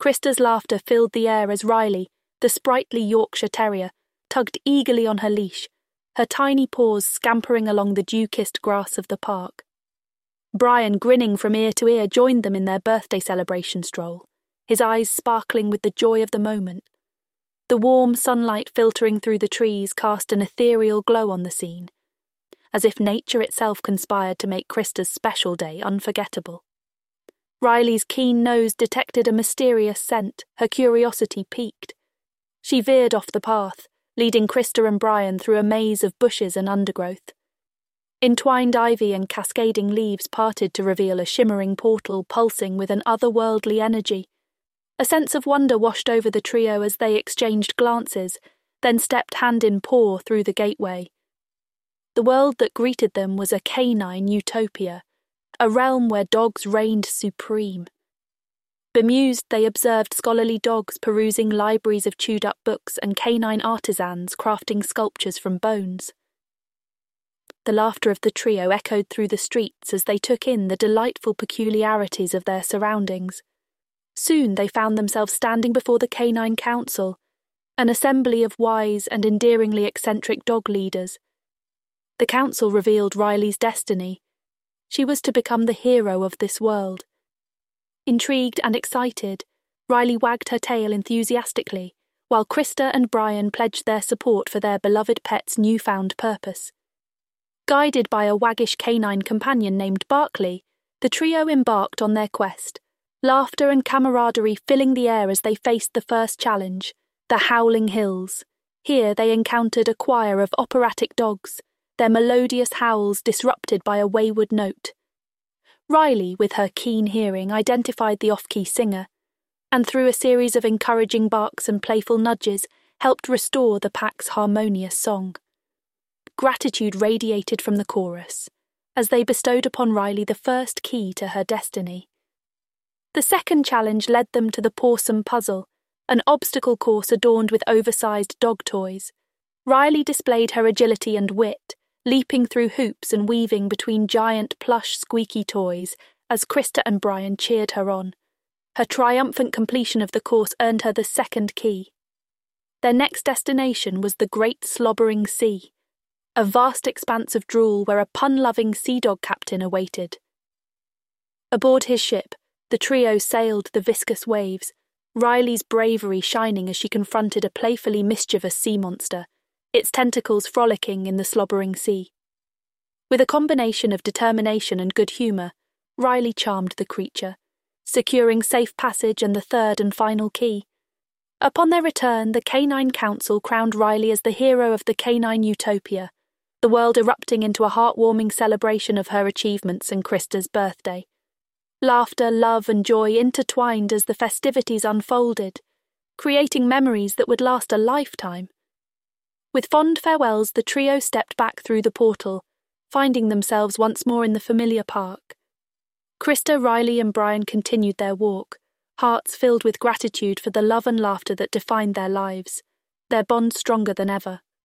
Krista's laughter filled the air as Rylee, the sprightly Yorkshire Terrier, tugged eagerly on her leash, her tiny paws scampering along the dew kissed grass of the park. Brian, grinning from ear to ear, joined them in their birthday celebration stroll, his eyes sparkling with the joy of the moment. The warm sunlight filtering through the trees cast an ethereal glow on the scene, as if nature itself conspired to make Krista's special day unforgettable. Rylee's keen nose detected a mysterious scent, her curiosity piqued. She veered off the path, leading Krista and Brian through a maze of bushes and undergrowth. Entwined ivy and cascading leaves parted to reveal a shimmering portal pulsing with an otherworldly energy. A sense of wonder washed over the trio as they exchanged glances, then stepped hand in paw through the gateway. The world that greeted them was a canine utopia a realm where dogs reigned supreme. Bemused, they observed scholarly dogs perusing libraries of chewed up books and canine artisans crafting sculptures from bones. The laughter of the trio echoed through the streets as they took in the delightful peculiarities of their surroundings. Soon they found themselves standing before the Canine Council, an assembly of wise and endearingly eccentric dog leaders. The council revealed Rylee's destiny she was to become the hero of this world. Intrigued and excited, Rylee wagged her tail enthusiastically, while Krista and Brian pledged their support for their beloved pet's newfound purpose. Guided by a waggish canine companion named Barkley, the trio embarked on their quest, laughter and camaraderie filling the air as they faced the first challenge, the Howling Hills. Here they encountered a choir of operatic dogs, their melodious howls disrupted by a wayward note. Rylee, with her keen hearing, identified the off key singer, and through a series of encouraging barks and playful nudges, helped restore the pack's harmonious song. Gratitude radiated from the chorus as they bestowed upon Rylee the first key to her destiny. The second challenge led them to the Pawsome Puzzle, an obstacle course adorned with oversized dog toys. Rylee displayed her agility and wit, leaping through hoops and weaving between giant plush squeaky toys as Krista and Brian cheered her on. Her triumphant completion of the course earned her the second key. Their next destination was the Great Slobbering Sea, a vast expanse of drool where a pun loving sea dog captain awaited. Aboard his ship, the trio sailed the viscous waves, Rylee's bravery shining as she confronted a playfully mischievous sea monster its tentacles frolicking in the slobbering sea. With a combination of determination and good humour, Rylee charmed the creature, securing safe passage and the third and final key. Upon their return, the Canine Council crowned Rylee as the hero of the Canine Utopia, the world erupting into a heartwarming celebration of her achievements and Krista's birthday. Laughter, love, and joy intertwined as the festivities unfolded, creating memories that would last a lifetime. With fond farewells, the trio stepped back through the portal, finding themselves once more in the familiar park. Krista, Rylee, and Brian continued their walk, hearts filled with gratitude for the love and laughter that defined their lives, their bond stronger than ever.